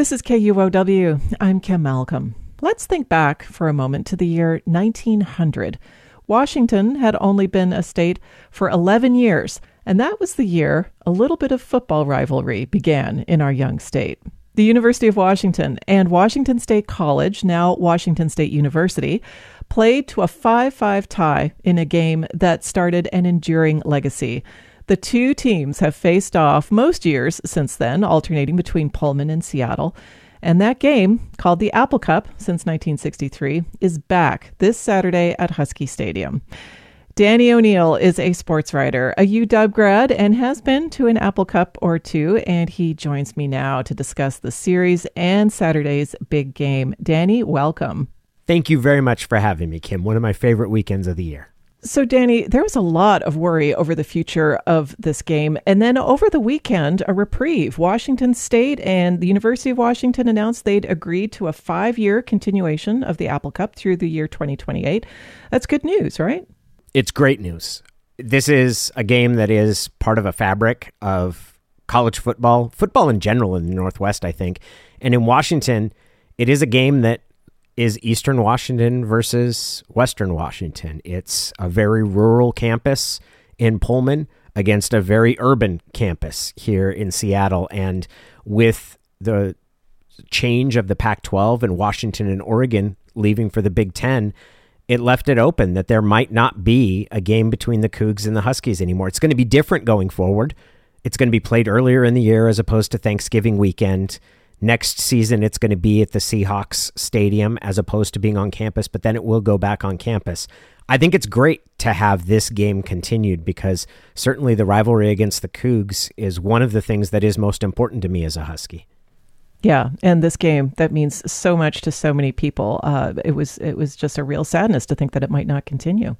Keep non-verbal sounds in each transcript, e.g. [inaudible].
This is KUOW. I'm Kim Malcolm. Let's think back for a moment to the year 1900. Washington had only been a state for 11 years, and that was the year a little bit of football rivalry began in our young state. The University of Washington and Washington State College, now Washington State University, played to a 5 5 tie in a game that started an enduring legacy. The two teams have faced off most years since then, alternating between Pullman and Seattle. And that game, called the Apple Cup since 1963, is back this Saturday at Husky Stadium. Danny O'Neil is a sports writer, a UW grad, and has been to an Apple Cup or two. And he joins me now to discuss the series and Saturday's big game. Danny, welcome. Thank you very much for having me, Kim. One of my favorite weekends of the year. So, Danny, there was a lot of worry over the future of this game. And then over the weekend, a reprieve. Washington State and the University of Washington announced they'd agreed to a five year continuation of the Apple Cup through the year 2028. That's good news, right? It's great news. This is a game that is part of a fabric of college football, football in general in the Northwest, I think. And in Washington, it is a game that is Eastern Washington versus Western Washington. It's a very rural campus in Pullman against a very urban campus here in Seattle. And with the change of the Pac 12 and Washington and Oregon leaving for the Big Ten, it left it open that there might not be a game between the Cougs and the Huskies anymore. It's going to be different going forward. It's going to be played earlier in the year as opposed to Thanksgiving weekend. Next season, it's going to be at the Seahawks Stadium as opposed to being on campus, but then it will go back on campus. I think it's great to have this game continued because certainly the rivalry against the Cougs is one of the things that is most important to me as a Husky. Yeah, and this game that means so much to so many people. Uh, it was it was just a real sadness to think that it might not continue.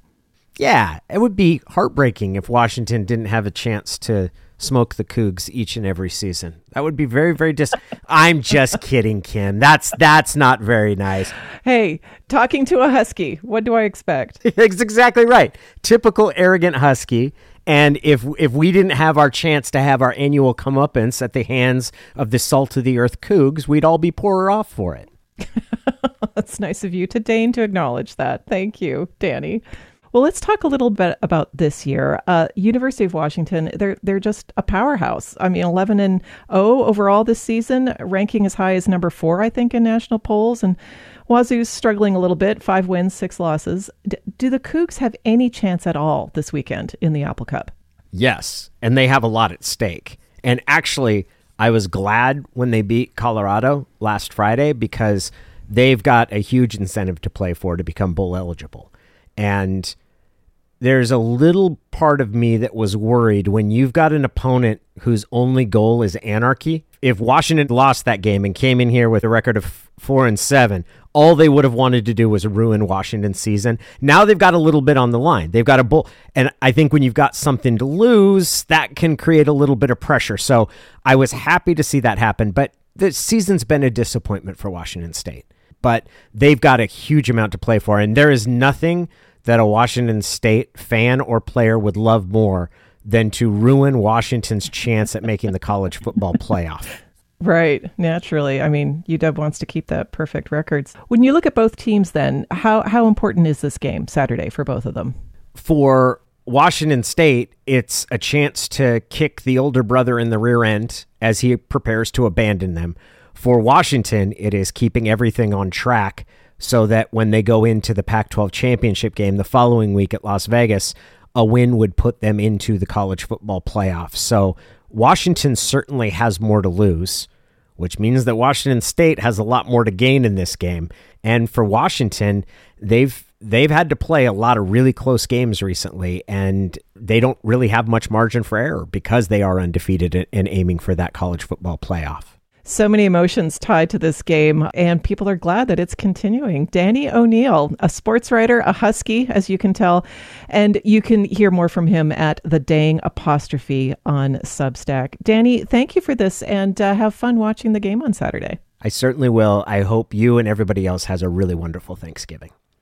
Yeah, it would be heartbreaking if Washington didn't have a chance to smoke the Cougs each and every season. That would be very, very dis. [laughs] I'm just kidding, Kim. That's that's not very nice. Hey, talking to a husky, what do I expect? [laughs] It's exactly right. Typical arrogant husky. And if if we didn't have our chance to have our annual comeuppance at the hands of the salt of the earth Cougs, we'd all be poorer off for it. [laughs] That's nice of you to deign to acknowledge that. Thank you, Danny. Well, let's talk a little bit about this year. Uh, University of Washington, they're they're just a powerhouse. I mean, 11 and 0 overall this season, ranking as high as number four, I think, in national polls. And Wazoo's struggling a little bit, five wins, six losses. D- do the Cougs have any chance at all this weekend in the Apple Cup? Yes, and they have a lot at stake. And actually, I was glad when they beat Colorado last Friday because they've got a huge incentive to play for to become bowl eligible. And there's a little part of me that was worried when you've got an opponent whose only goal is anarchy. If Washington lost that game and came in here with a record of four and seven, all they would have wanted to do was ruin Washington's season. Now they've got a little bit on the line. They've got a bull, and I think when you've got something to lose, that can create a little bit of pressure. So I was happy to see that happen, but the season's been a disappointment for Washington State. But they've got a huge amount to play for, and there is nothing that a Washington State fan or player would love more than to ruin Washington's chance at making the college football playoff. [laughs] Right, naturally. I mean, UW wants to keep that perfect records. When you look at both teams, then how how important is this game Saturday for both of them? For Washington State, it's a chance to kick the older brother in the rear end as he prepares to abandon them. For Washington, it is keeping everything on track so that when they go into the Pac 12 championship game the following week at Las Vegas, a win would put them into the college football playoffs. So Washington certainly has more to lose, which means that Washington State has a lot more to gain in this game. And for Washington, they've they've had to play a lot of really close games recently and they don't really have much margin for error because they are undefeated and aiming for that college football playoff. So many emotions tied to this game, and people are glad that it's continuing. Danny O'Neil, a sports writer, a husky, as you can tell, and you can hear more from him at the dang apostrophe on Substack. Danny, thank you for this, and uh, have fun watching the game on Saturday. I certainly will. I hope you and everybody else has a really wonderful Thanksgiving.